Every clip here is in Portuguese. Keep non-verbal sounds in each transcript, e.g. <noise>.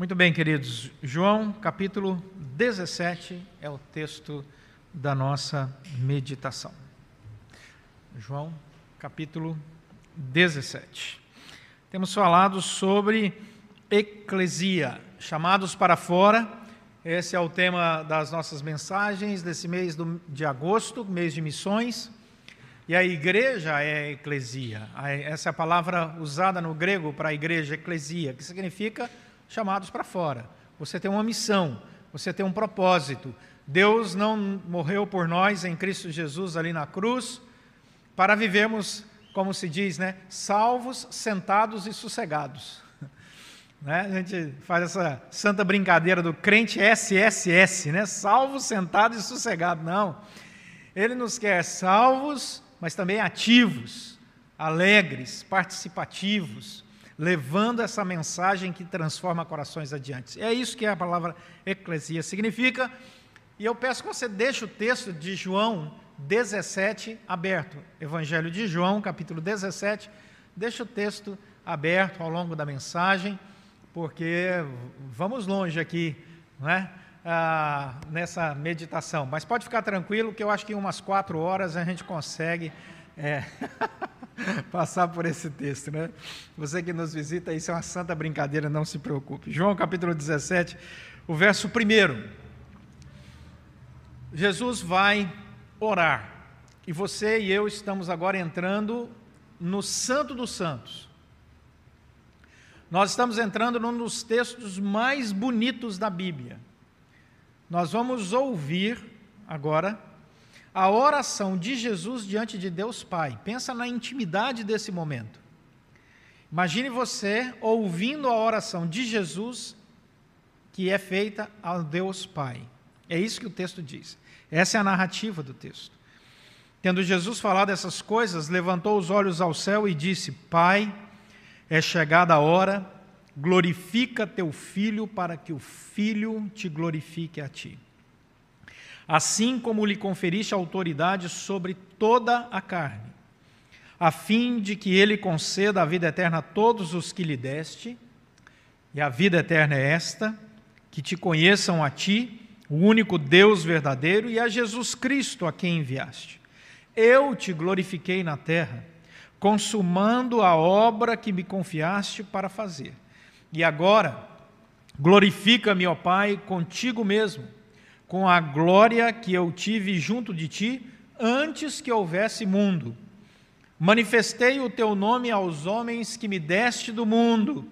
Muito bem, queridos. João, capítulo 17 é o texto da nossa meditação. João, capítulo 17. Temos falado sobre eclesia, chamados para fora. Esse é o tema das nossas mensagens desse mês de agosto, mês de missões. E a igreja é eclesia. Essa é a palavra usada no grego para a igreja, eclesia, que significa chamados para fora. Você tem uma missão, você tem um propósito. Deus não morreu por nós em Cristo Jesus ali na cruz para vivermos, como se diz, né, salvos, sentados e sossegados. <laughs> Né? A gente faz essa santa brincadeira do crente SSS, né? salvo, sentado e sossegado. Não. Ele nos quer salvos, mas também ativos, alegres, participativos, levando essa mensagem que transforma corações adiante. É isso que a palavra eclesia significa. E eu peço que você deixe o texto de João 17 aberto. Evangelho de João, capítulo 17. Deixe o texto aberto ao longo da mensagem, porque vamos longe aqui, não é? Ah, nessa meditação. Mas pode ficar tranquilo que eu acho que em umas quatro horas a gente consegue. É... <laughs> <laughs> passar por esse texto, né? Você que nos visita, isso é uma santa brincadeira, não se preocupe. João capítulo 17, o verso 1. Jesus vai orar. E você e eu estamos agora entrando no Santo dos Santos. Nós estamos entrando num dos textos mais bonitos da Bíblia. Nós vamos ouvir agora a oração de Jesus diante de Deus Pai. Pensa na intimidade desse momento. Imagine você ouvindo a oração de Jesus que é feita ao Deus Pai. É isso que o texto diz. Essa é a narrativa do texto. Tendo Jesus falado essas coisas, levantou os olhos ao céu e disse: Pai, é chegada a hora, glorifica teu filho para que o filho te glorifique a ti assim como lhe conferiste autoridade sobre toda a carne, a fim de que ele conceda a vida eterna a todos os que lhe deste, e a vida eterna é esta, que te conheçam a ti, o único Deus verdadeiro, e a Jesus Cristo a quem enviaste. Eu te glorifiquei na terra, consumando a obra que me confiaste para fazer. E agora, glorifica-me, ó Pai, contigo mesmo com a glória que eu tive junto de ti antes que houvesse mundo. Manifestei o teu nome aos homens que me deste do mundo.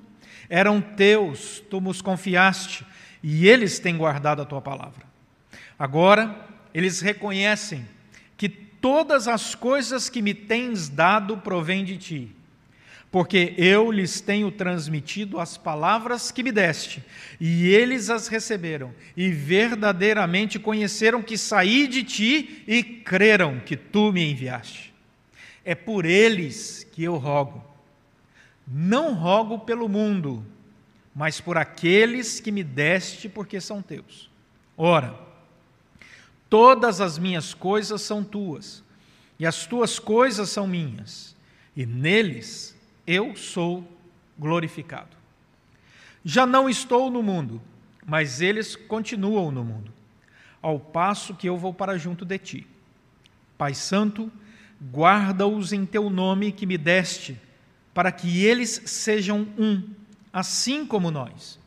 Eram teus, tu nos confiaste, e eles têm guardado a tua palavra. Agora, eles reconhecem que todas as coisas que me tens dado provêm de ti porque eu lhes tenho transmitido as palavras que me deste, e eles as receberam, e verdadeiramente conheceram que saí de ti e creram que tu me enviaste. É por eles que eu rogo. Não rogo pelo mundo, mas por aqueles que me deste, porque são teus. Ora, todas as minhas coisas são tuas, e as tuas coisas são minhas, e neles eu sou glorificado. Já não estou no mundo, mas eles continuam no mundo, ao passo que eu vou para junto de ti. Pai Santo, guarda-os em teu nome que me deste, para que eles sejam um, assim como nós.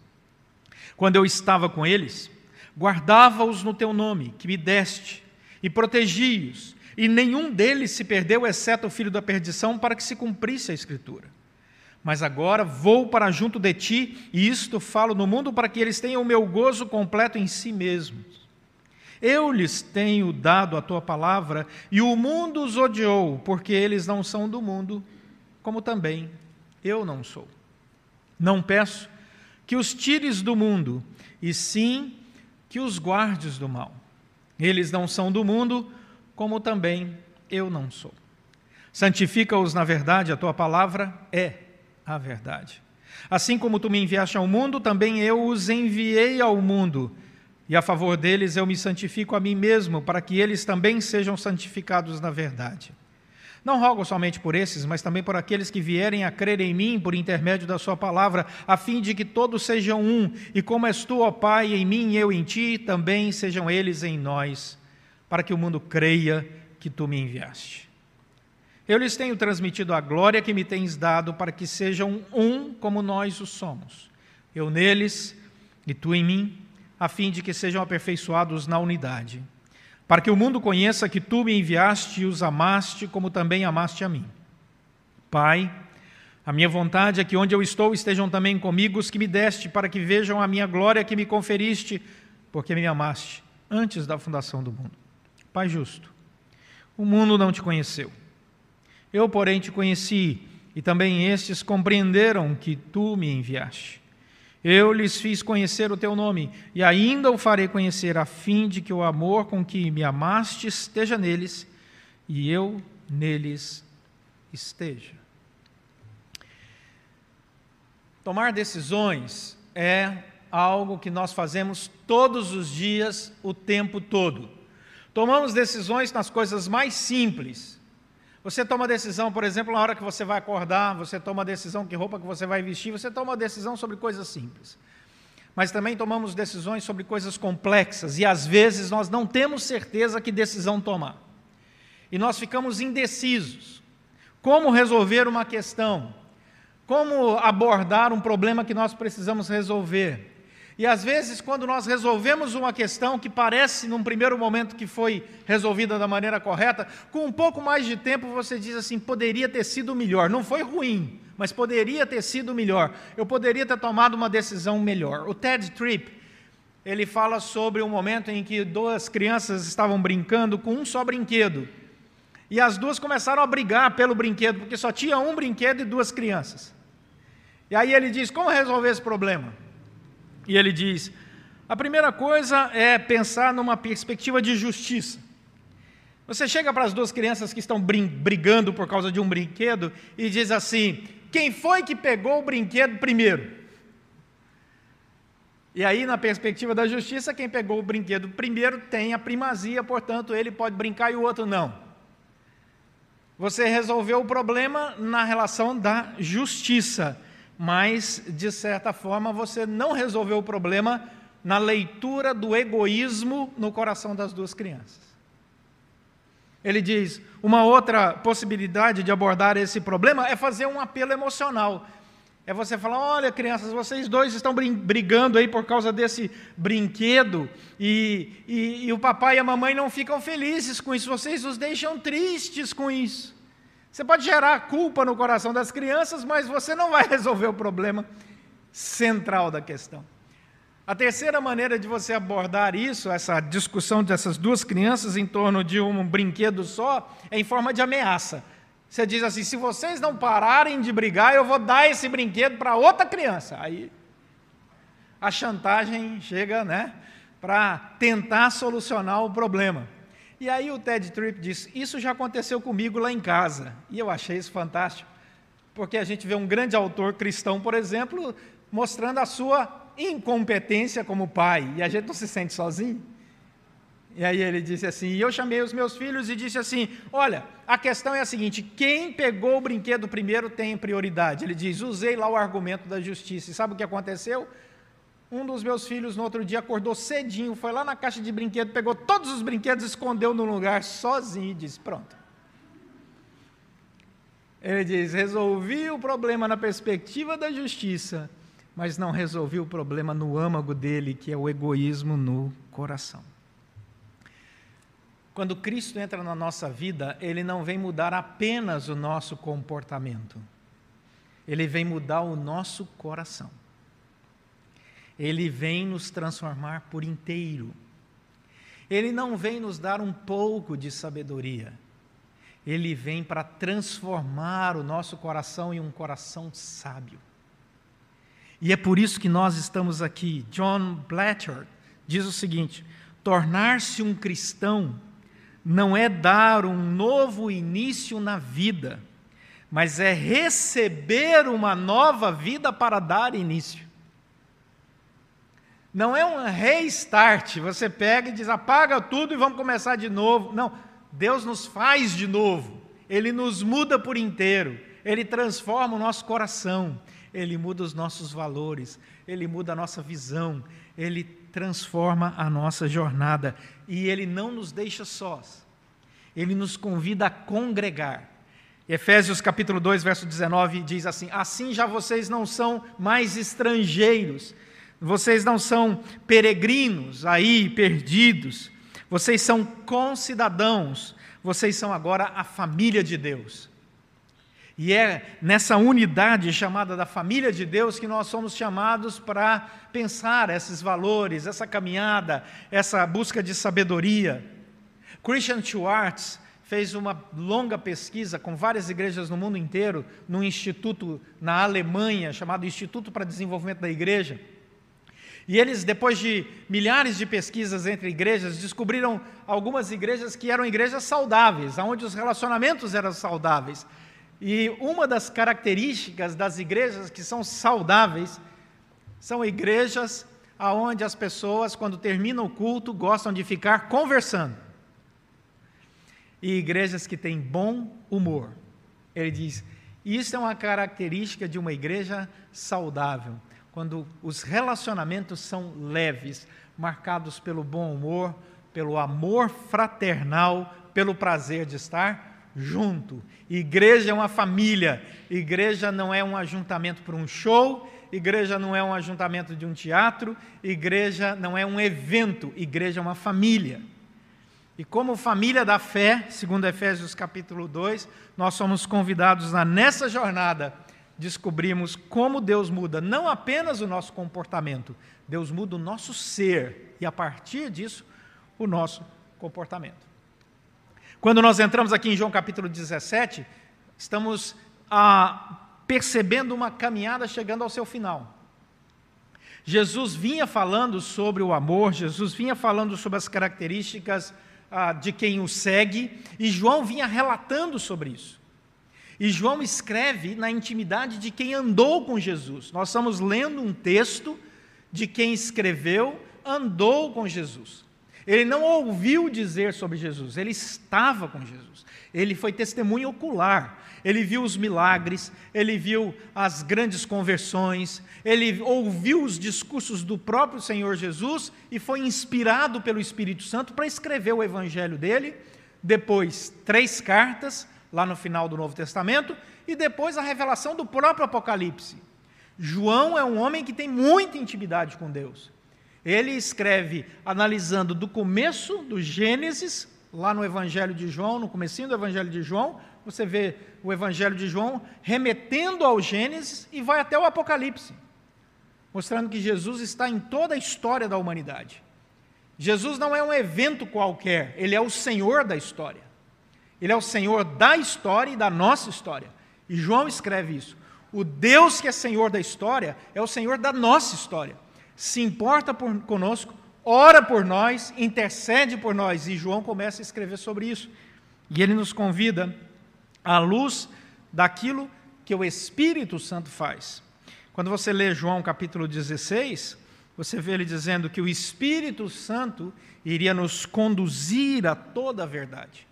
Quando eu estava com eles, guardava-os no teu nome que me deste, e protegi-os, e nenhum deles se perdeu, exceto o filho da perdição, para que se cumprisse a Escritura. Mas agora vou para junto de ti, e isto falo no mundo para que eles tenham o meu gozo completo em si mesmos. Eu lhes tenho dado a tua palavra, e o mundo os odiou, porque eles não são do mundo, como também eu não sou. Não peço que os tires do mundo, e sim que os guardes do mal. Eles não são do mundo, como também eu não sou. Santifica-os na verdade, a tua palavra é a verdade. Assim como tu me enviaste ao mundo, também eu os enviei ao mundo. E a favor deles eu me santifico a mim mesmo, para que eles também sejam santificados na verdade. Não rogo somente por esses, mas também por aqueles que vierem a crer em mim por intermédio da Sua palavra, a fim de que todos sejam um, e como és tu, ó Pai, em mim e eu em ti, também sejam eles em nós, para que o mundo creia que tu me enviaste. Eu lhes tenho transmitido a glória que me tens dado, para que sejam um como nós o somos. Eu neles e tu em mim, a fim de que sejam aperfeiçoados na unidade para que o mundo conheça que tu me enviaste e os amaste, como também amaste a mim. Pai, a minha vontade é que onde eu estou estejam também comigo os que me deste, para que vejam a minha glória que me conferiste, porque me amaste antes da fundação do mundo. Pai justo, o mundo não te conheceu. Eu, porém, te conheci, e também estes compreenderam que tu me enviaste. Eu lhes fiz conhecer o teu nome, e ainda o farei conhecer, a fim de que o amor com que me amaste esteja neles, e eu neles esteja. Tomar decisões é algo que nós fazemos todos os dias, o tempo todo. Tomamos decisões nas coisas mais simples, você toma decisão, por exemplo, na hora que você vai acordar, você toma decisão que roupa que você vai vestir, você toma decisão sobre coisas simples. Mas também tomamos decisões sobre coisas complexas e às vezes nós não temos certeza que decisão tomar. E nós ficamos indecisos. Como resolver uma questão? Como abordar um problema que nós precisamos resolver? E às vezes, quando nós resolvemos uma questão que parece, num primeiro momento, que foi resolvida da maneira correta, com um pouco mais de tempo você diz assim: poderia ter sido melhor. Não foi ruim, mas poderia ter sido melhor. Eu poderia ter tomado uma decisão melhor. O Ted Tripp, ele fala sobre um momento em que duas crianças estavam brincando com um só brinquedo. E as duas começaram a brigar pelo brinquedo, porque só tinha um brinquedo e duas crianças. E aí ele diz: como resolver esse problema? E ele diz: a primeira coisa é pensar numa perspectiva de justiça. Você chega para as duas crianças que estão brigando por causa de um brinquedo e diz assim: quem foi que pegou o brinquedo primeiro? E aí, na perspectiva da justiça, quem pegou o brinquedo primeiro tem a primazia, portanto, ele pode brincar e o outro não. Você resolveu o problema na relação da justiça mas, de certa forma, você não resolveu o problema na leitura do egoísmo no coração das duas crianças. Ele diz: uma outra possibilidade de abordar esse problema é fazer um apelo emocional. É você falar: olha, crianças, vocês dois estão brigando aí por causa desse brinquedo, e, e, e o papai e a mamãe não ficam felizes com isso, vocês os deixam tristes com isso. Você pode gerar culpa no coração das crianças, mas você não vai resolver o problema central da questão. A terceira maneira de você abordar isso, essa discussão dessas duas crianças em torno de um brinquedo só, é em forma de ameaça. Você diz assim: se vocês não pararem de brigar, eu vou dar esse brinquedo para outra criança. Aí a chantagem chega, né, para tentar solucionar o problema. E aí o Ted Tripp disse: Isso já aconteceu comigo lá em casa. E eu achei isso fantástico, porque a gente vê um grande autor cristão, por exemplo, mostrando a sua incompetência como pai, e a gente não se sente sozinho. E aí ele disse assim: e eu chamei os meus filhos e disse assim: olha, a questão é a seguinte: quem pegou o brinquedo primeiro tem prioridade. Ele diz: usei lá o argumento da justiça. E sabe o que aconteceu? Um dos meus filhos no outro dia acordou cedinho, foi lá na caixa de brinquedo, pegou todos os brinquedos, escondeu num lugar sozinho e disse: Pronto. Ele diz: Resolvi o problema na perspectiva da justiça, mas não resolvi o problema no âmago dele, que é o egoísmo no coração. Quando Cristo entra na nossa vida, ele não vem mudar apenas o nosso comportamento, ele vem mudar o nosso coração ele vem nos transformar por inteiro. Ele não vem nos dar um pouco de sabedoria. Ele vem para transformar o nosso coração em um coração sábio. E é por isso que nós estamos aqui. John Blatchard diz o seguinte: tornar-se um cristão não é dar um novo início na vida, mas é receber uma nova vida para dar início. Não é um restart, você pega e diz apaga tudo e vamos começar de novo. Não, Deus nos faz de novo. ele nos muda por inteiro, ele transforma o nosso coração, ele muda os nossos valores, ele muda a nossa visão, ele transforma a nossa jornada e ele não nos deixa sós. Ele nos convida a congregar. Efésios capítulo 2, verso 19 diz assim: Assim já vocês não são mais estrangeiros, vocês não são peregrinos aí perdidos, vocês são concidadãos, vocês são agora a família de Deus. E é nessa unidade chamada da família de Deus que nós somos chamados para pensar esses valores, essa caminhada, essa busca de sabedoria. Christian Schwartz fez uma longa pesquisa com várias igrejas no mundo inteiro, num instituto na Alemanha, chamado Instituto para Desenvolvimento da Igreja. E eles, depois de milhares de pesquisas entre igrejas, descobriram algumas igrejas que eram igrejas saudáveis, onde os relacionamentos eram saudáveis. E uma das características das igrejas que são saudáveis são igrejas aonde as pessoas, quando terminam o culto, gostam de ficar conversando. E igrejas que têm bom humor. Ele diz: isso é uma característica de uma igreja saudável, quando os relacionamentos são leves, marcados pelo bom humor, pelo amor fraternal, pelo prazer de estar junto. Igreja é uma família. Igreja não é um ajuntamento para um show. Igreja não é um ajuntamento de um teatro. Igreja não é um evento. Igreja é uma família. E como família da fé, segundo Efésios capítulo 2, nós somos convidados a nessa jornada descobrimos como Deus muda não apenas o nosso comportamento, Deus muda o nosso ser e a partir disso o nosso comportamento. Quando nós entramos aqui em João capítulo 17, estamos ah, percebendo uma caminhada chegando ao seu final. Jesus vinha falando sobre o amor, Jesus vinha falando sobre as características ah, de quem o segue, e João vinha relatando sobre isso. E João escreve na intimidade de quem andou com Jesus. Nós estamos lendo um texto de quem escreveu, andou com Jesus. Ele não ouviu dizer sobre Jesus, ele estava com Jesus. Ele foi testemunho ocular. Ele viu os milagres, ele viu as grandes conversões, ele ouviu os discursos do próprio Senhor Jesus e foi inspirado pelo Espírito Santo para escrever o evangelho dele. Depois, três cartas, lá no final do Novo Testamento, e depois a revelação do próprio Apocalipse. João é um homem que tem muita intimidade com Deus. Ele escreve analisando do começo do Gênesis, lá no Evangelho de João, no comecinho do Evangelho de João, você vê o Evangelho de João remetendo ao Gênesis e vai até o Apocalipse, mostrando que Jesus está em toda a história da humanidade. Jesus não é um evento qualquer, ele é o Senhor da história. Ele é o Senhor da história e da nossa história. E João escreve isso. O Deus que é Senhor da história é o Senhor da nossa história se importa por, conosco, ora por nós, intercede por nós. E João começa a escrever sobre isso. E ele nos convida à luz daquilo que o Espírito Santo faz. Quando você lê João capítulo 16, você vê ele dizendo que o Espírito Santo iria nos conduzir a toda a verdade.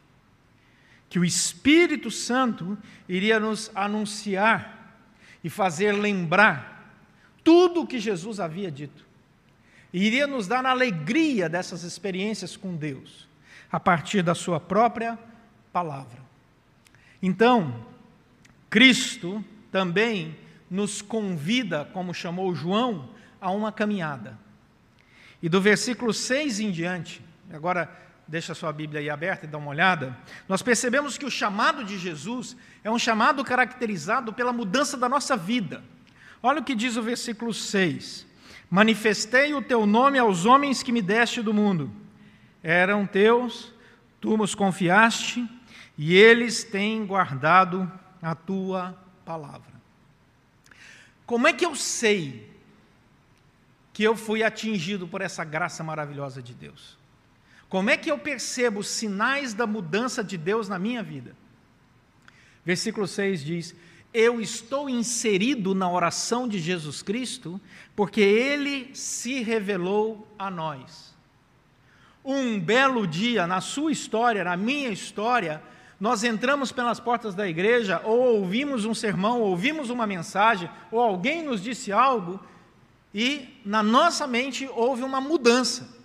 Que o Espírito Santo iria nos anunciar e fazer lembrar tudo o que Jesus havia dito. E iria nos dar a alegria dessas experiências com Deus, a partir da Sua própria palavra. Então, Cristo também nos convida, como chamou João, a uma caminhada. E do versículo 6 em diante, agora deixa a sua Bíblia aí aberta e dá uma olhada, nós percebemos que o chamado de Jesus é um chamado caracterizado pela mudança da nossa vida. Olha o que diz o versículo 6: Manifestei o teu nome aos homens que me deste do mundo. Eram teus, tu nos confiaste, e eles têm guardado a tua palavra. Como é que eu sei que eu fui atingido por essa graça maravilhosa de Deus? Como é que eu percebo os sinais da mudança de Deus na minha vida? Versículo 6 diz: eu estou inserido na oração de Jesus Cristo porque ele se revelou a nós. Um belo dia, na sua história, na minha história, Nós entramos pelas portas da igreja, ou ouvimos um sermão, ou ouvimos uma mensagem, ou alguém nos disse algo, e na nossa mente houve uma mudança.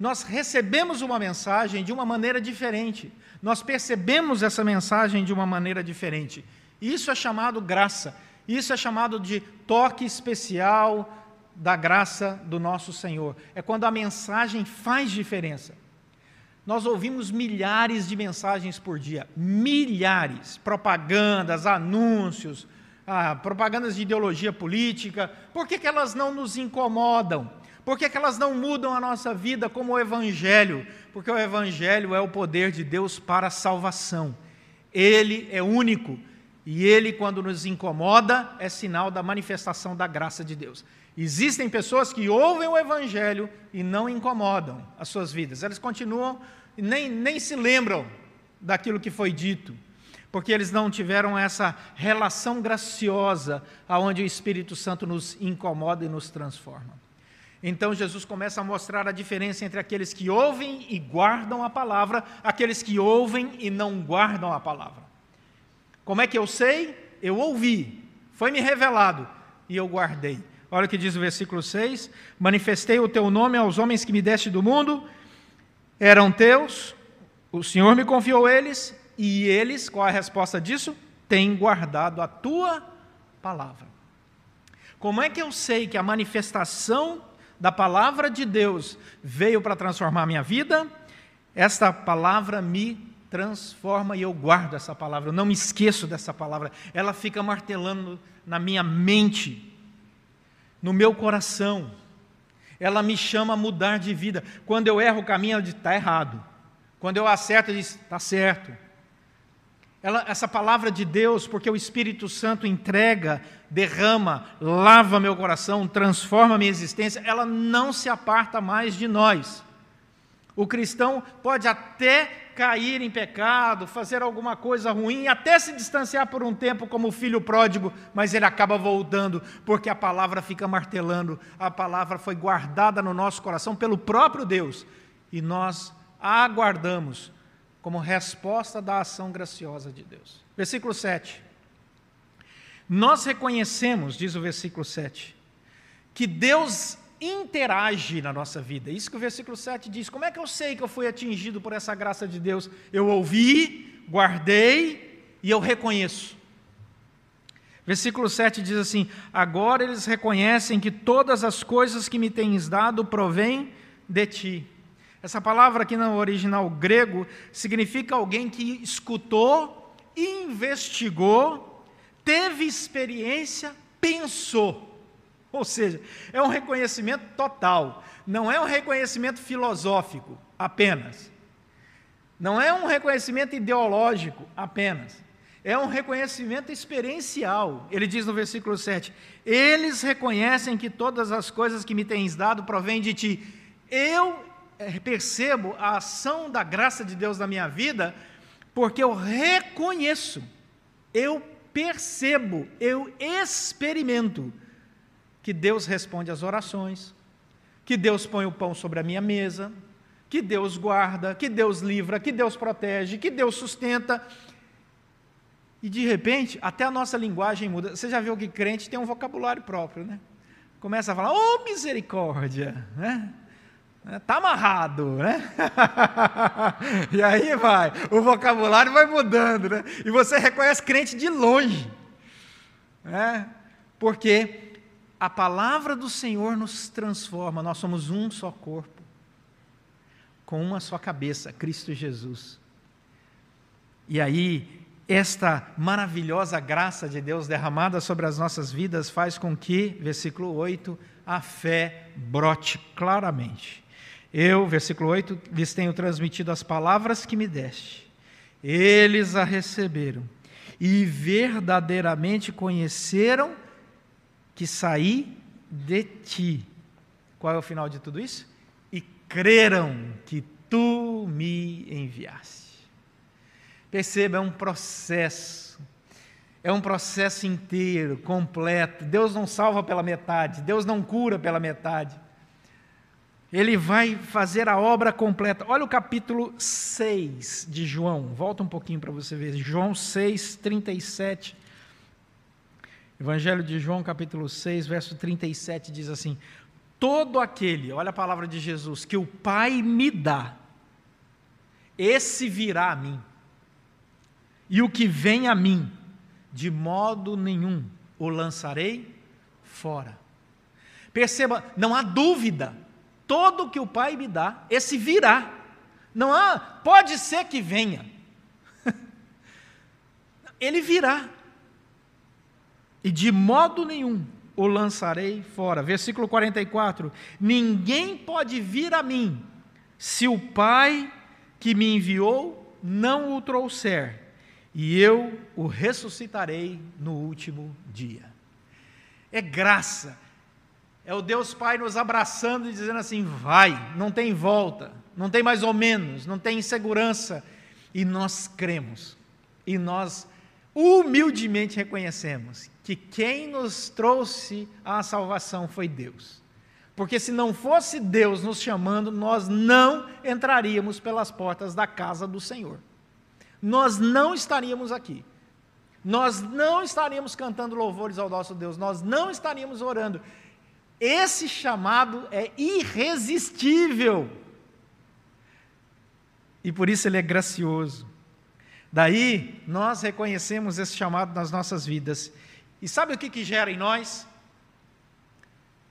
Nós recebemos uma mensagem de uma maneira diferente, nós percebemos essa mensagem de uma maneira diferente. Isso é chamado graça, isso é chamado de toque especial da graça do nosso Senhor. É quando a mensagem faz diferença. Nós ouvimos milhares de mensagens por dia, milhares, propagandas, anúncios, ah, propagandas de ideologia política. Por que, que elas não nos incomodam? Por que, que elas não mudam a nossa vida como o Evangelho? Porque o Evangelho é o poder de Deus para a salvação. Ele é único e ele, quando nos incomoda, é sinal da manifestação da graça de Deus. Existem pessoas que ouvem o Evangelho e não incomodam as suas vidas. Elas continuam e nem, nem se lembram daquilo que foi dito, porque eles não tiveram essa relação graciosa aonde o Espírito Santo nos incomoda e nos transforma. Então Jesus começa a mostrar a diferença entre aqueles que ouvem e guardam a palavra, aqueles que ouvem e não guardam a palavra. Como é que eu sei? Eu ouvi, foi me revelado e eu guardei. Olha o que diz o versículo 6: Manifestei o teu nome aos homens que me deste do mundo, eram teus, o Senhor me confiou eles, e eles, qual a resposta disso? Têm guardado a tua palavra. Como é que eu sei que a manifestação da palavra de Deus veio para transformar a minha vida? Esta palavra me transforma e eu guardo essa palavra, eu não me esqueço dessa palavra, ela fica martelando na minha mente no meu coração. Ela me chama a mudar de vida. Quando eu erro o caminho, ela diz: está errado. Quando eu acerto, ela diz: está certo. Ela, essa palavra de Deus, porque o Espírito Santo entrega, derrama, lava meu coração, transforma minha existência, ela não se aparta mais de nós. O cristão pode até cair em pecado, fazer alguma coisa ruim, até se distanciar por um tempo, como o filho pródigo, mas ele acaba voltando, porque a palavra fica martelando, a palavra foi guardada no nosso coração pelo próprio Deus, e nós aguardamos como resposta da ação graciosa de Deus. Versículo 7. Nós reconhecemos, diz o versículo 7, que Deus interage na nossa vida. Isso que o versículo 7 diz. Como é que eu sei que eu fui atingido por essa graça de Deus? Eu ouvi, guardei e eu reconheço. Versículo 7 diz assim: Agora eles reconhecem que todas as coisas que me tens dado provêm de ti. Essa palavra aqui no original grego significa alguém que escutou, investigou, teve experiência, pensou. Ou seja, é um reconhecimento total, não é um reconhecimento filosófico apenas. Não é um reconhecimento ideológico apenas. É um reconhecimento experiencial. Ele diz no versículo 7: Eles reconhecem que todas as coisas que me tens dado provêm de ti. Eu percebo a ação da graça de Deus na minha vida, porque eu reconheço, eu percebo, eu experimento que Deus responde às orações, que Deus põe o pão sobre a minha mesa, que Deus guarda, que Deus livra, que Deus protege, que Deus sustenta. E de repente, até a nossa linguagem muda. Você já viu que crente tem um vocabulário próprio, né? Começa a falar, oh misericórdia, né? Está amarrado, né? <laughs> e aí vai, o vocabulário vai mudando, né? E você reconhece crente de longe, né? Porque a palavra do Senhor nos transforma, nós somos um só corpo, com uma só cabeça, Cristo Jesus. E aí, esta maravilhosa graça de Deus derramada sobre as nossas vidas faz com que, versículo 8, a fé brote claramente. Eu, versículo 8, lhes tenho transmitido as palavras que me deste. Eles a receberam e verdadeiramente conheceram que saí de ti. Qual é o final de tudo isso? E creram que tu me enviaste. Perceba, é um processo. É um processo inteiro, completo. Deus não salva pela metade, Deus não cura pela metade. Ele vai fazer a obra completa. Olha o capítulo 6 de João. Volta um pouquinho para você ver. João 6, 37. Evangelho de João, capítulo 6, verso 37 diz assim: Todo aquele, olha a palavra de Jesus, que o Pai me dá, esse virá a mim. E o que vem a mim, de modo nenhum o lançarei fora. Perceba, não há dúvida todo que o Pai me dá, esse virá. Não há, pode ser que venha. <laughs> Ele virá. E de modo nenhum o lançarei fora. Versículo 44: Ninguém pode vir a mim se o Pai que me enviou não o trouxer, e eu o ressuscitarei no último dia. É graça, é o Deus Pai nos abraçando e dizendo assim: vai, não tem volta, não tem mais ou menos, não tem insegurança. E nós cremos, e nós humildemente reconhecemos que quem nos trouxe a salvação foi Deus. Porque se não fosse Deus nos chamando, nós não entraríamos pelas portas da casa do Senhor. Nós não estaríamos aqui. Nós não estaríamos cantando louvores ao nosso Deus, nós não estaríamos orando. Esse chamado é irresistível. E por isso ele é gracioso. Daí nós reconhecemos esse chamado nas nossas vidas. E sabe o que, que gera em nós?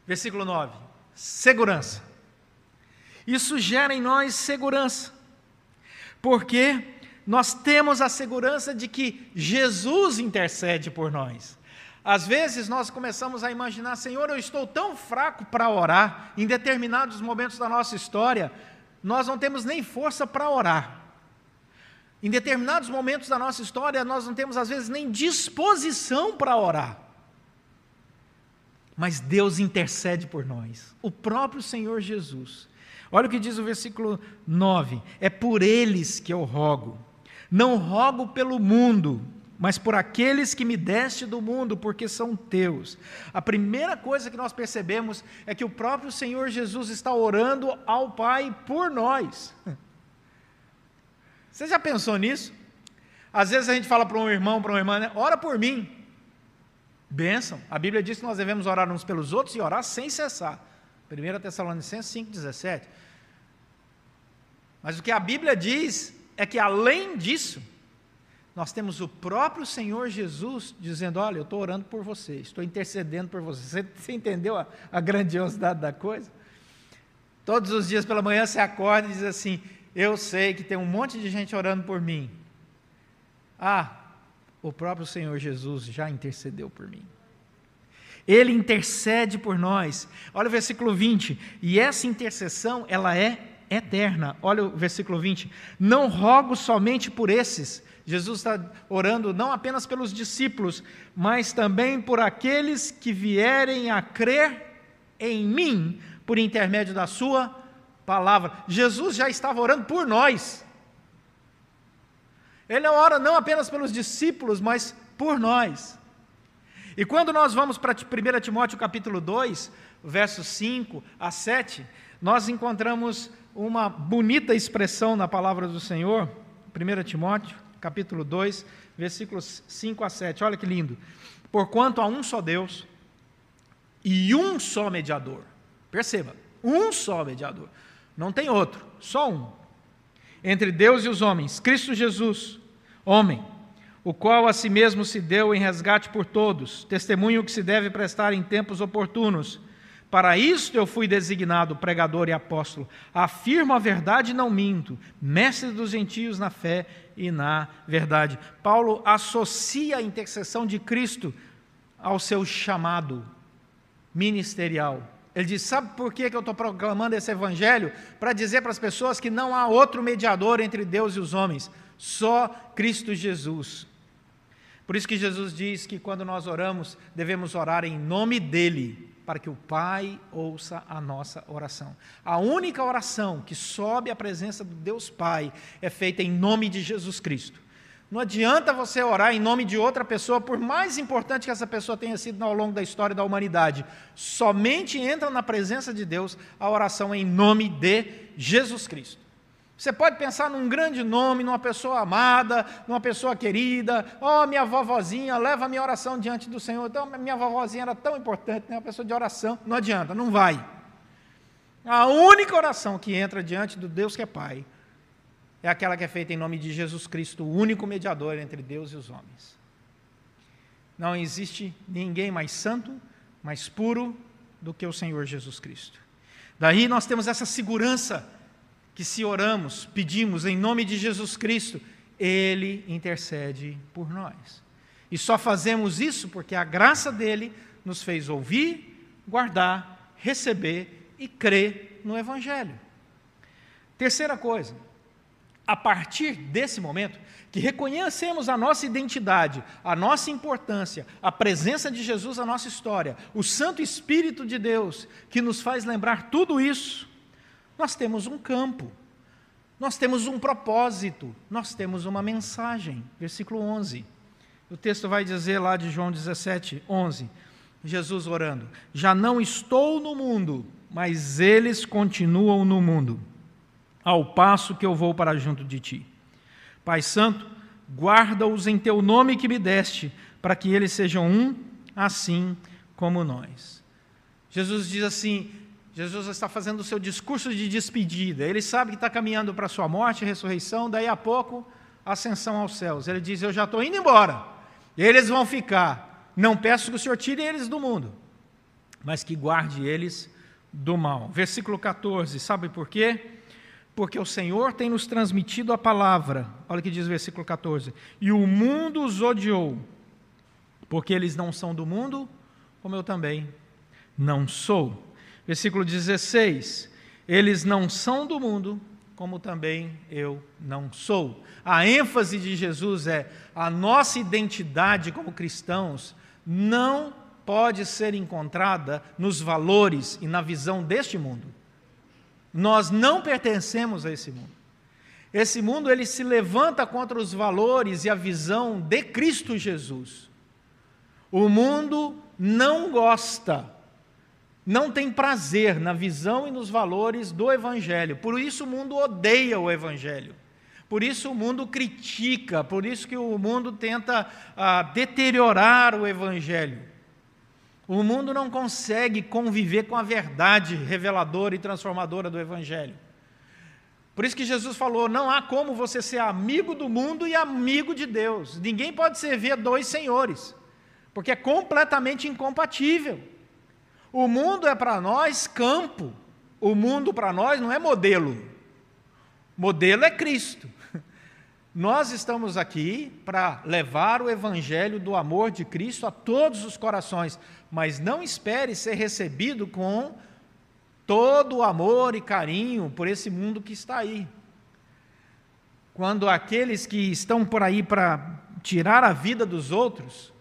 Versículo 9: segurança. Isso gera em nós segurança, porque nós temos a segurança de que Jesus intercede por nós. Às vezes nós começamos a imaginar, Senhor, eu estou tão fraco para orar, em determinados momentos da nossa história, nós não temos nem força para orar. Em determinados momentos da nossa história, nós não temos às vezes nem disposição para orar. Mas Deus intercede por nós, o próprio Senhor Jesus. Olha o que diz o versículo 9: É por eles que eu rogo, não rogo pelo mundo, mas por aqueles que me deste do mundo, porque são teus. A primeira coisa que nós percebemos é que o próprio Senhor Jesus está orando ao Pai por nós. <laughs> Você já pensou nisso? Às vezes a gente fala para um irmão, para uma irmã, né? ora por mim. Bênção. A Bíblia diz que nós devemos orar uns pelos outros e orar sem cessar. 1 Tessalonicenses 5,17. Mas o que a Bíblia diz é que além disso, nós temos o próprio Senhor Jesus dizendo: Olha, eu estou orando por você, estou intercedendo por você. <laughs> Você, você entendeu a, a, grandiosidade da coisa? Todos os dias pela manhã você acorda e diz assim: Eu sei que tem um monte de gente orando por mim. Ah, o próprio Senhor Jesus já intercedeu por mim. Ele intercede por nós. Olha o versículo 20. E essa intercessão, ela é eterna. Olha o versículo 20. Não rogo somente por esses Jesus está orando não apenas pelos discípulos, mas também por aqueles que vierem a crer em mim por intermédio da Sua palavra. Jesus já estava orando por nós. Ele ora não apenas pelos discípulos, mas por nós. E quando nós vamos para 1 Timóteo capítulo 2, versos 5 a 7, nós encontramos uma bonita expressão na palavra do Senhor, 1 Timóteo capítulo 2, versículos 5 a 7. Olha que lindo. Porquanto há um só Deus e um só mediador. Perceba, um só mediador. Não tem outro, só um. Entre Deus e os homens, Cristo Jesus, homem, o qual a si mesmo se deu em resgate por todos, testemunho que se deve prestar em tempos oportunos para isto eu fui designado pregador e apóstolo. Afirmo a verdade e não minto, mestre dos gentios na fé e na verdade. Paulo associa a intercessão de Cristo ao seu chamado ministerial. Ele diz: Sabe por que eu estou proclamando esse evangelho? Para dizer para as pessoas que não há outro mediador entre Deus e os homens, só Cristo Jesus. Por isso que Jesus diz que quando nós oramos, devemos orar em nome dEle para que o Pai ouça a nossa oração. A única oração que sobe à presença do Deus Pai é feita em nome de Jesus Cristo. Não adianta você orar em nome de outra pessoa, por mais importante que essa pessoa tenha sido ao longo da história da humanidade. Somente entra na presença de Deus a oração em nome de Jesus Cristo. Você pode pensar num grande nome, numa pessoa amada, numa pessoa querida. Oh, minha vovozinha, leva a minha oração diante do Senhor. Então, minha vovozinha era tão importante, né? uma pessoa de oração. Não adianta, não vai. A única oração que entra diante do Deus que é Pai é aquela que é feita em nome de Jesus Cristo, o único mediador entre Deus e os homens. Não existe ninguém mais santo, mais puro do que o Senhor Jesus Cristo. Daí nós temos essa segurança que se oramos, pedimos em nome de Jesus Cristo, Ele intercede por nós. E só fazemos isso porque a graça dele nos fez ouvir, guardar, receber e crer no Evangelho. Terceira coisa, a partir desse momento, que reconhecemos a nossa identidade, a nossa importância, a presença de Jesus na nossa história, o Santo Espírito de Deus, que nos faz lembrar tudo isso, nós temos um campo, nós temos um propósito, nós temos uma mensagem. Versículo 11. O texto vai dizer lá de João 17, 11. Jesus orando: Já não estou no mundo, mas eles continuam no mundo, ao passo que eu vou para junto de ti. Pai Santo, guarda-os em teu nome que me deste, para que eles sejam um, assim como nós. Jesus diz assim: Jesus está fazendo o seu discurso de despedida. Ele sabe que está caminhando para a sua morte e ressurreição, daí a pouco, ascensão aos céus. Ele diz: Eu já estou indo embora. Eles vão ficar. Não peço que o Senhor tire eles do mundo, mas que guarde eles do mal. Versículo 14, sabe por quê? Porque o Senhor tem nos transmitido a palavra. Olha o que diz o versículo 14. E o mundo os odiou, porque eles não são do mundo, como eu também não sou. Versículo 16: Eles não são do mundo, como também eu não sou. A ênfase de Jesus é a nossa identidade como cristãos não pode ser encontrada nos valores e na visão deste mundo. Nós não pertencemos a esse mundo. Esse mundo ele se levanta contra os valores e a visão de Cristo Jesus. O mundo não gosta não tem prazer na visão e nos valores do Evangelho. Por isso o mundo odeia o Evangelho. Por isso o mundo critica, por isso que o mundo tenta ah, deteriorar o Evangelho. O mundo não consegue conviver com a verdade reveladora e transformadora do Evangelho. Por isso que Jesus falou: não há como você ser amigo do mundo e amigo de Deus. Ninguém pode servir a dois senhores, porque é completamente incompatível. O mundo é para nós campo. O mundo para nós não é modelo. Modelo é Cristo. <laughs> Nós estamos aqui para levar o evangelho do amor de Cristo a todos os corações, mas não espere ser recebido com todo o amor e carinho por esse mundo que está aí. Quando aqueles que estão por aí para tirar a vida dos outros,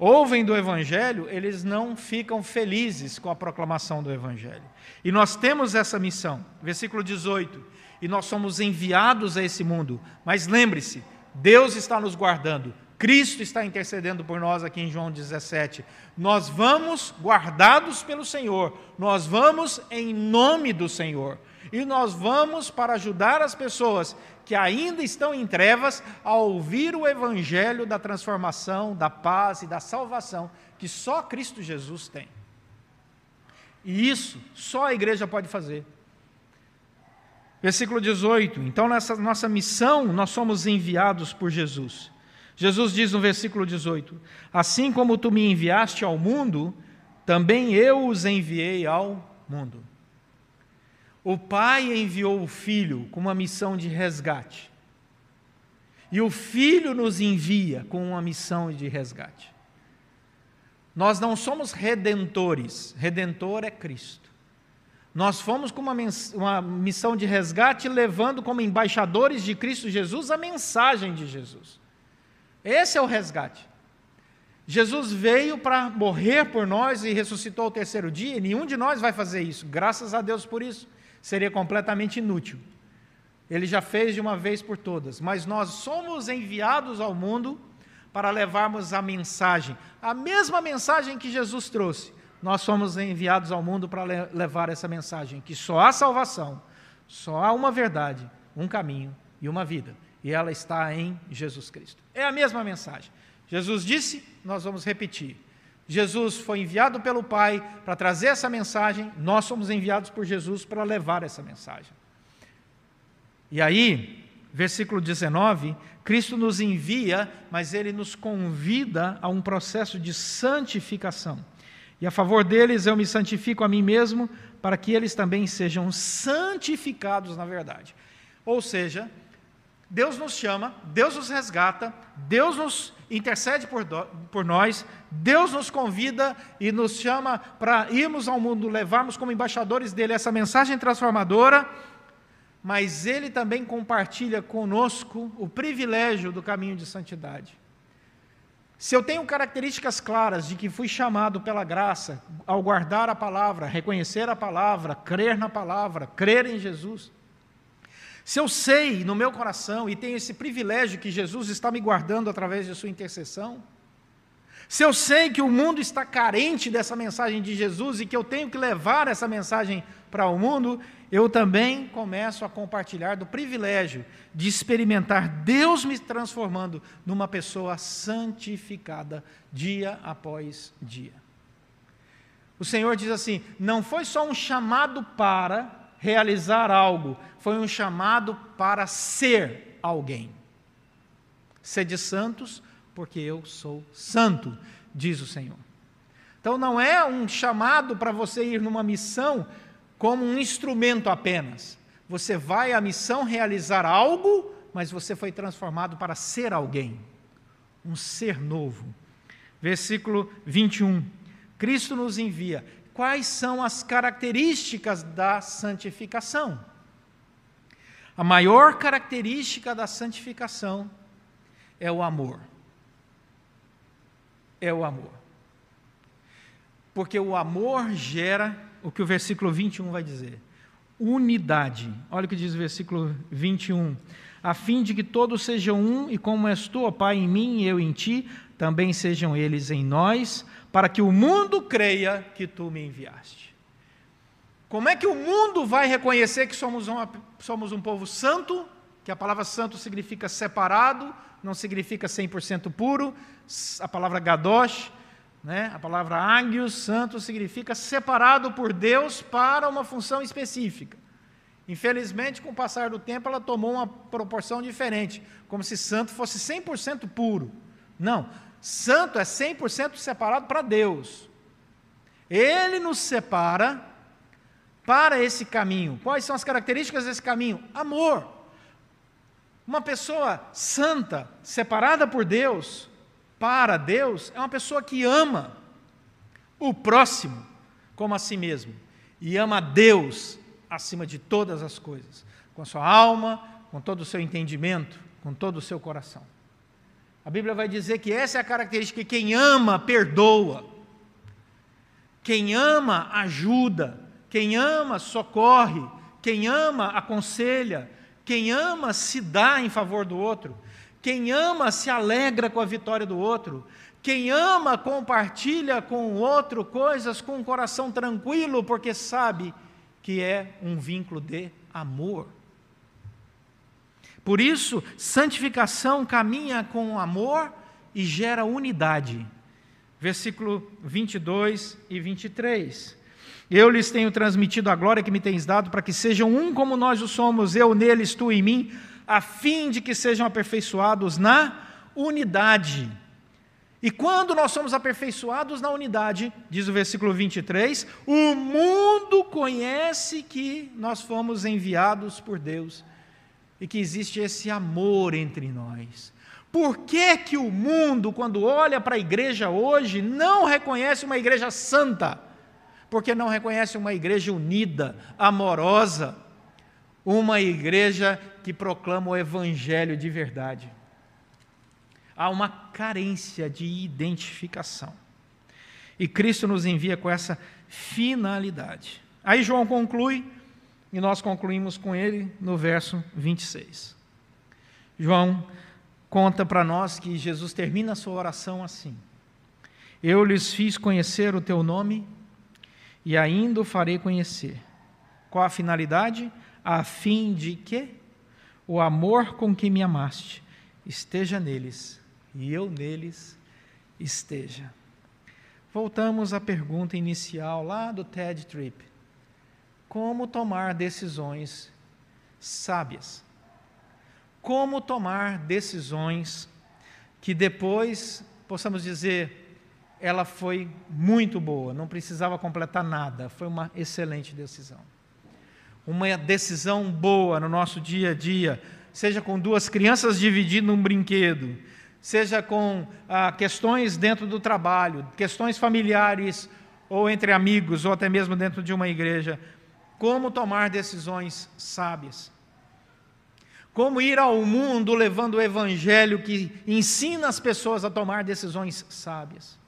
ouvem do Evangelho, eles não ficam felizes com a proclamação do Evangelho. E nós temos essa missão, versículo 18, e nós somos enviados a esse mundo. Mas lembre-se, Deus está nos guardando, Cristo está intercedendo por nós aqui em João 17. Nós vamos guardados pelo Senhor, nós vamos em nome do Senhor. E nós vamos para ajudar as pessoas que ainda estão em trevas a ouvir o evangelho da transformação, da paz e da salvação que só Cristo Jesus tem. E isso só a igreja pode fazer. Versículo 18. Então, nessa nossa missão, nós somos enviados por Jesus. Jesus diz no versículo 18: Assim como tu me enviaste ao mundo, também eu os enviei ao mundo. O Pai enviou o Filho com uma missão de resgate. E o Filho nos envia com uma missão de resgate. Nós não somos redentores, redentor é Cristo. Nós fomos com uma, uma missão de resgate, levando como embaixadores de Cristo Jesus a mensagem de Jesus. Esse é o resgate. Jesus veio para morrer por nós e ressuscitou ao terceiro dia, e nenhum de nós vai fazer isso, graças a Deus por isso seria completamente inútil. Ele já fez de uma vez por todas, mas nós somos enviados ao mundo para levarmos a mensagem, a mesma mensagem que Jesus trouxe. Nós somos enviados ao mundo para levar essa mensagem, que só há salvação, só há uma verdade, um caminho e uma vida, e ela está em Jesus Cristo. É a mesma mensagem. Jesus disse, nós vamos repetir. Jesus foi enviado pelo Pai para trazer essa mensagem, nós somos enviados por Jesus para levar essa mensagem. E aí, versículo 19, Cristo nos envia, mas ele nos convida a um processo de santificação. E a favor deles eu me santifico a mim mesmo, para que eles também sejam santificados na verdade. Ou seja, Deus nos chama, Deus nos resgata, Deus nos intercede por, do, por nós, Deus nos convida e nos chama para irmos ao mundo, levarmos como embaixadores dele essa mensagem transformadora, mas ele também compartilha conosco o privilégio do caminho de santidade. Se eu tenho características claras de que fui chamado pela graça ao guardar a palavra, reconhecer a palavra, crer na palavra, crer em Jesus, se eu sei no meu coração e tenho esse privilégio que Jesus está me guardando através de Sua intercessão, se eu sei que o mundo está carente dessa mensagem de Jesus e que eu tenho que levar essa mensagem para o mundo, eu também começo a compartilhar do privilégio de experimentar Deus me transformando numa pessoa santificada dia após dia. O Senhor diz assim: não foi só um chamado para realizar algo, foi um chamado para ser alguém. Sede santos, porque eu sou santo, diz o Senhor. Então não é um chamado para você ir numa missão como um instrumento apenas. Você vai à missão realizar algo, mas você foi transformado para ser alguém, um ser novo. Versículo 21. Cristo nos envia quais são as características da santificação. A maior característica da santificação é o amor. É o amor. Porque o amor gera o que o versículo 21 vai dizer: unidade. Olha o que diz o versículo 21. A fim de que todos sejam um, e como és tu, ó Pai, em mim e eu em ti, também sejam eles em nós, para que o mundo creia que tu me enviaste. Como é que o mundo vai reconhecer que somos, uma, somos um povo santo? Que a palavra santo significa separado, não significa 100% puro. A palavra gadosh, né, a palavra águios, santo, significa separado por Deus para uma função específica. Infelizmente, com o passar do tempo, ela tomou uma proporção diferente, como se santo fosse 100% puro. Não, Santo é 100% separado para Deus. Ele nos separa para esse caminho. Quais são as características desse caminho? Amor. Uma pessoa santa, separada por Deus, para Deus, é uma pessoa que ama o próximo como a si mesmo e ama Deus acima de todas as coisas, com a sua alma, com todo o seu entendimento, com todo o seu coração. A Bíblia vai dizer que essa é a característica: quem ama, perdoa. Quem ama, ajuda. Quem ama, socorre. Quem ama, aconselha. Quem ama, se dá em favor do outro. Quem ama, se alegra com a vitória do outro. Quem ama, compartilha com o outro coisas com um coração tranquilo, porque sabe que é um vínculo de amor. Por isso, santificação caminha com amor e gera unidade. Versículo 22 e 23. Eu lhes tenho transmitido a glória que me tens dado, para que sejam um como nós o somos, eu neles, tu em mim, a fim de que sejam aperfeiçoados na unidade. E quando nós somos aperfeiçoados na unidade, diz o versículo 23, o mundo conhece que nós fomos enviados por Deus e que existe esse amor entre nós. Por que, que o mundo, quando olha para a igreja hoje, não reconhece uma igreja santa? Porque não reconhece uma igreja unida, amorosa, uma igreja que proclama o evangelho de verdade. Há uma carência de identificação. E Cristo nos envia com essa finalidade. Aí João conclui e nós concluímos com ele no verso 26. João conta para nós que Jesus termina a sua oração assim: Eu lhes fiz conhecer o teu nome e ainda o farei conhecer. Qual a finalidade? A fim de que o amor com que me amaste esteja neles e eu neles esteja. Voltamos à pergunta inicial lá do TED Trip: Como tomar decisões sábias? Como tomar decisões que depois possamos dizer ela foi muito boa, não precisava completar nada, foi uma excelente decisão. Uma decisão boa no nosso dia a dia, seja com duas crianças dividindo um brinquedo, seja com ah, questões dentro do trabalho, questões familiares, ou entre amigos, ou até mesmo dentro de uma igreja. Como tomar decisões sábias. Como ir ao mundo levando o evangelho que ensina as pessoas a tomar decisões sábias.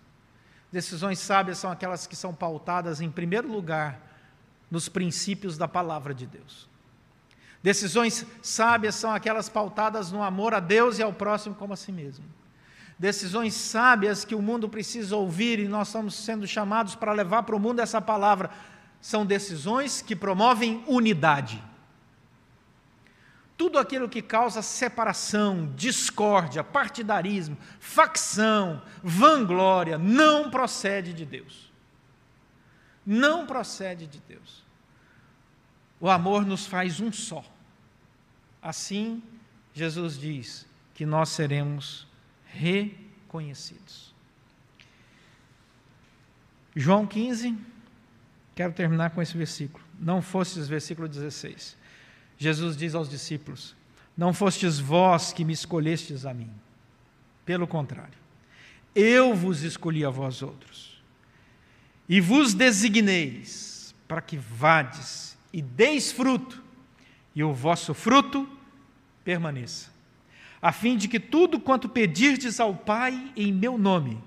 Decisões sábias são aquelas que são pautadas, em primeiro lugar, nos princípios da palavra de Deus. Decisões sábias são aquelas pautadas no amor a Deus e ao próximo como a si mesmo. Decisões sábias que o mundo precisa ouvir e nós estamos sendo chamados para levar para o mundo essa palavra são decisões que promovem unidade. Tudo aquilo que causa separação, discórdia, partidarismo, facção, vanglória, não procede de Deus. Não procede de Deus. O amor nos faz um só. Assim, Jesus diz que nós seremos reconhecidos. João 15, quero terminar com esse versículo. Não fostes, versículo 16. Jesus diz aos discípulos: Não fostes vós que me escolhestes a mim. Pelo contrário, eu vos escolhi a vós outros. E vos designeis para que vades e deis fruto, e o vosso fruto permaneça, a fim de que tudo quanto pedirdes ao Pai em meu nome,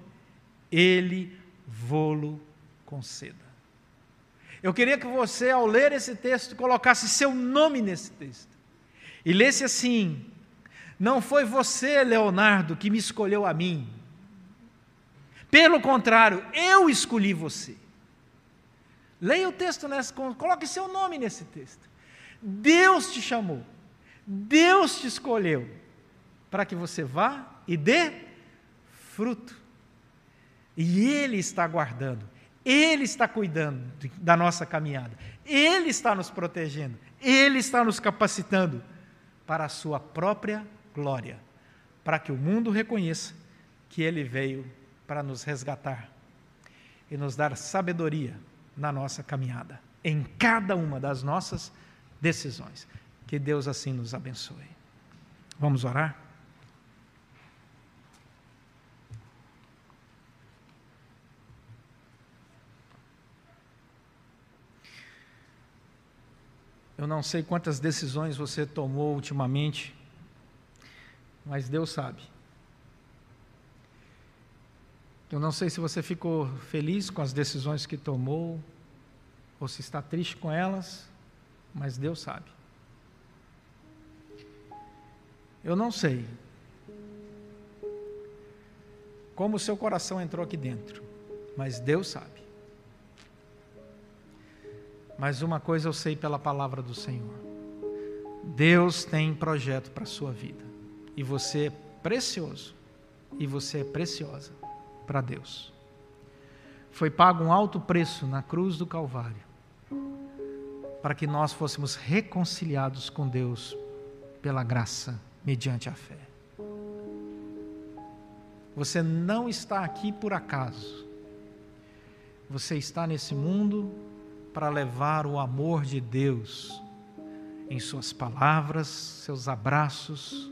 Ele vô-lo conceda. Eu queria que você, ao ler esse texto, colocasse seu nome nesse texto e lesse assim: Não foi você, Leonardo, que me escolheu a mim. Pelo contrário, eu escolhi você. Leia o texto, nessa, coloque seu nome nesse texto. Deus te chamou, Deus te escolheu para que você vá e dê fruto. E Ele está guardando, Ele está cuidando da nossa caminhada, Ele está nos protegendo, Ele está nos capacitando para a Sua própria glória, para que o mundo reconheça que Ele veio para nos resgatar e nos dar sabedoria na nossa caminhada, em cada uma das nossas decisões. Que Deus assim nos abençoe. Vamos orar? Eu não sei quantas decisões você tomou ultimamente, mas Deus sabe. Eu não sei se você ficou feliz com as decisões que tomou, ou se está triste com elas, mas Deus sabe. Eu não sei como o seu coração entrou aqui dentro, mas Deus sabe. Mas uma coisa eu sei pela palavra do Senhor: Deus tem projeto para a sua vida, e você é precioso, e você é preciosa para Deus. Foi pago um alto preço na cruz do Calvário, para que nós fôssemos reconciliados com Deus pela graça mediante a fé. Você não está aqui por acaso. Você está nesse mundo para levar o amor de Deus em suas palavras, seus abraços,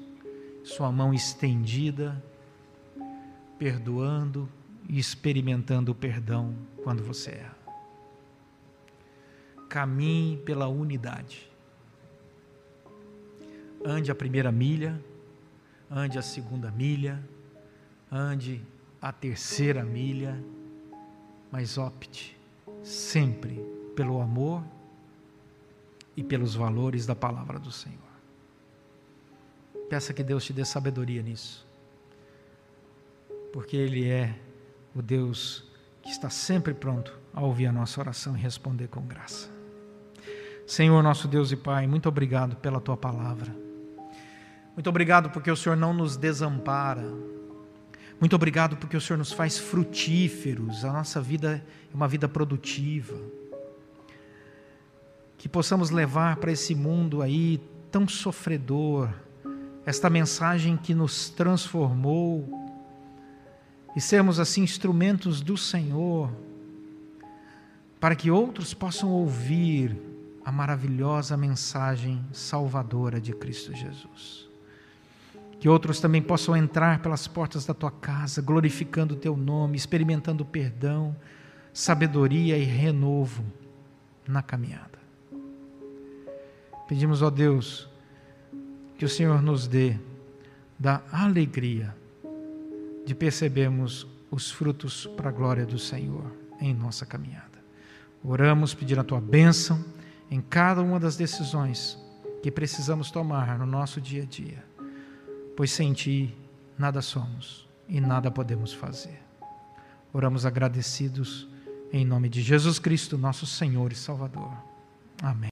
sua mão estendida, perdoando e experimentando o perdão quando você erra. Caminhe pela unidade ande a primeira milha, ande a segunda milha, ande a terceira milha, mas opte sempre pelo amor e pelos valores da palavra do Senhor. Peça que Deus te dê sabedoria nisso, porque Ele é o Deus que está sempre pronto a ouvir a nossa oração e responder com graça. Senhor, nosso Deus e Pai, muito obrigado pela tua palavra. Muito obrigado porque o Senhor não nos desampara. Muito obrigado porque o Senhor nos faz frutíferos. A nossa vida é uma vida produtiva. Que possamos levar para esse mundo aí tão sofredor esta mensagem que nos transformou e sermos assim instrumentos do Senhor para que outros possam ouvir a maravilhosa mensagem salvadora de Cristo Jesus. Que outros também possam entrar pelas portas da tua casa, glorificando o teu nome, experimentando perdão, sabedoria e renovo na caminhada. Pedimos, ó Deus, que o Senhor nos dê da alegria de percebermos os frutos para a glória do Senhor em nossa caminhada. Oramos pedindo a tua bênção em cada uma das decisões que precisamos tomar no nosso dia a dia, pois sem ti nada somos e nada podemos fazer. Oramos agradecidos em nome de Jesus Cristo, nosso Senhor e Salvador. Amém.